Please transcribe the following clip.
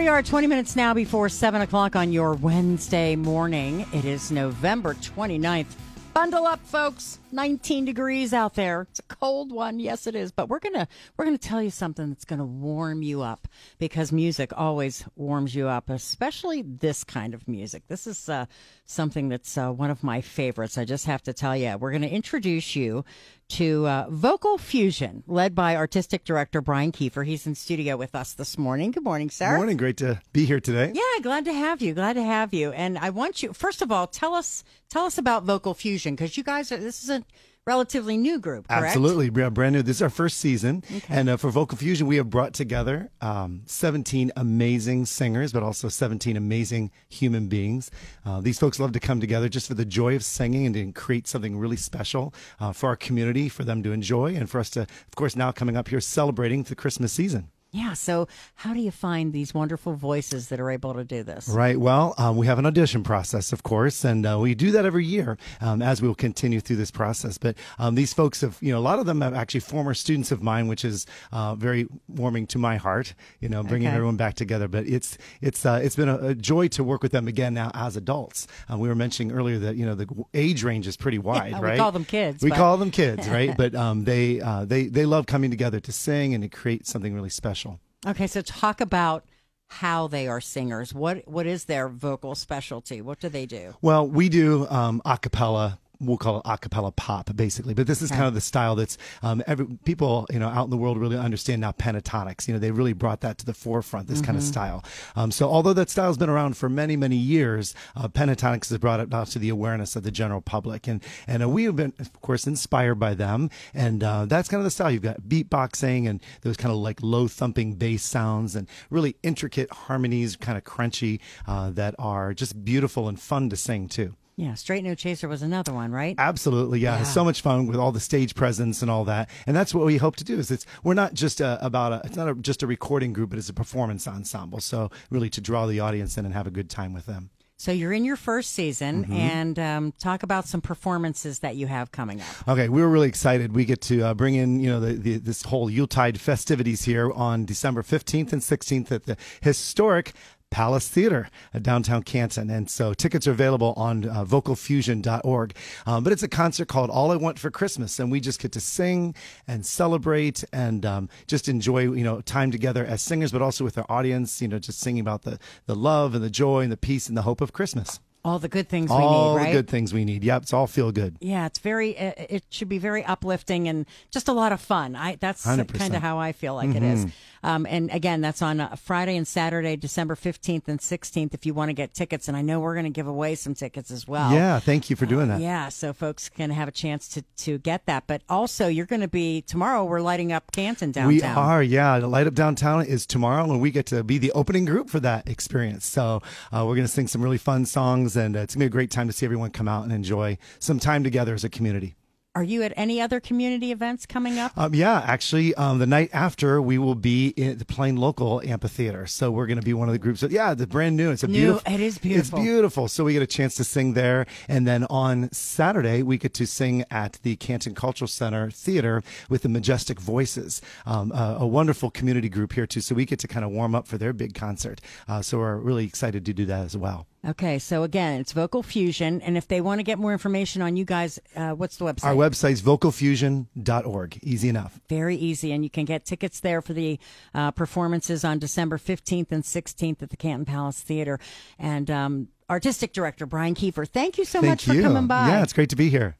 We are, 20 minutes now before 7 o'clock on your Wednesday morning. It is November 29th. Bundle up, folks. 19 degrees out there. It's a cold one. Yes, it is. But we're going to we're going to tell you something that's going to warm you up because music always warms you up, especially this kind of music. This is uh, something that's uh, one of my favorites. I just have to tell you. We're going to introduce you to uh, Vocal Fusion, led by artistic director Brian Kieffer. He's in studio with us this morning. Good morning, sir. Morning. Great to be here today. Yeah, glad to have you. Glad to have you. And I want you first of all tell us tell us about Vocal Fusion because you guys are this is a relatively new group, correct? Absolutely, yeah, brand new. This is our first season, and uh, for Vocal Fusion, we have brought together um, 17 amazing singers, but also 17 amazing human beings. Uh, these folks love to come together just for the joy of singing and to create something really special uh, for our community, for them to enjoy, and for us to, of course, now coming up here celebrating the Christmas season. Yeah. So, how do you find these wonderful voices that are able to do this? Right. Well, um, we have an audition process, of course, and uh, we do that every year um, as we will continue through this process. But um, these folks have, you know, a lot of them are actually former students of mine, which is uh, very warming to my heart. You know, bringing Okay. everyone back together. But it's it's uh, it's been a, a joy to work with them again now as adults. Uh, we were mentioning earlier that you know the age range is pretty wide, we right? We call them kids, We but- call them kids, right? but um, they uh, they they love coming together to sing and to create something really special. Okay. So, talk about how they are singers. What What is their vocal specialty? What do they do? Well, we do um, a cappella. We'll call it a cappella pop, basically. But this is kind of the style that's um, every people you know out in the world really understand now Pentatonix. You know, they really brought that to the forefront. This kind of style. Um, so although that style's been around for many many years, uh, Pentatonix has brought it out to the awareness of the general public, and and uh, we have been of course inspired by them, and uh, that's kind of the style. You've got beatboxing and those kind of like low thumping bass sounds and really intricate harmonies, kind of crunchy uh, that are just beautiful and fun to sing too. Yeah. Straight No Chaser was another one, right? Absolutely, yeah. It's so much fun with all the stage presence and all that, and that's what we hope to do. Is it's we're not just a, about a it's not a, just a recording group, but it's a performance ensemble. So really to draw the audience in and have a good time with them. So you're in your first season, Mm-hmm. and um, talk about some performances that you have coming up. Okay, we were really excited. We get to uh, bring in, you know, the, the, this whole Yuletide festivities here on December 15th and 16th at the historic Palace Theater at downtown Canton. And so tickets are available on uh, vocalfusion.org. Um, but it's a concert called All I Want for Christmas. And we just get to sing and celebrate and um, just enjoy, you know, time together as singers, but also with our audience, you know, just singing about the, the love and the joy and the peace and the hope of Christmas. All the good things all we need, right? the good things we need. Yep, it's all feel good. Yeah, it's very. It should be very uplifting and just a lot of fun. I that's kind of how I feel like it is. Um, and again, that's on uh, Friday and Saturday, December fifteenth and sixteenth. If you want to get tickets, and I know we're going to give away some tickets as well. Yeah, thank you for doing that. Yeah, so folks can have a chance to to get that. But also, you're going to be tomorrow. We're lighting up Canton downtown. We are, yeah. The Light Up Downtown is tomorrow, and we get to be the opening group for that experience. So uh, we're going to sing some really fun songs, and uh, it's going to be a great time to see everyone come out and enjoy some time together as a community. Are you at any other community events coming up? Um, yeah, actually, um, the night after we will be in the Plain Local Amphitheater. So we're going to be one of the groups. That, yeah, the brand new. It's a New. beautiful. It is beautiful. It's beautiful. So we get a chance to sing there, and then on Saturday we get to sing at the Canton Cultural Center Theater with the Majestic Voices, um, a, a wonderful community group here too. So we get to kind of warm up for their big concert. Uh, so we're really excited to do that as well. Okay, so again, it's Vocal Fusion, and if they want to get more information on you guys, uh, what's the website? Our website's vocalfusion.org. Easy enough. Very easy, and you can get tickets there for the uh, performances on December 15th and 16th at the Canton Palace Theater. And um, artistic director Brian Kieffer, thank you so Thank much for you. coming by. Yeah, it's great to be here.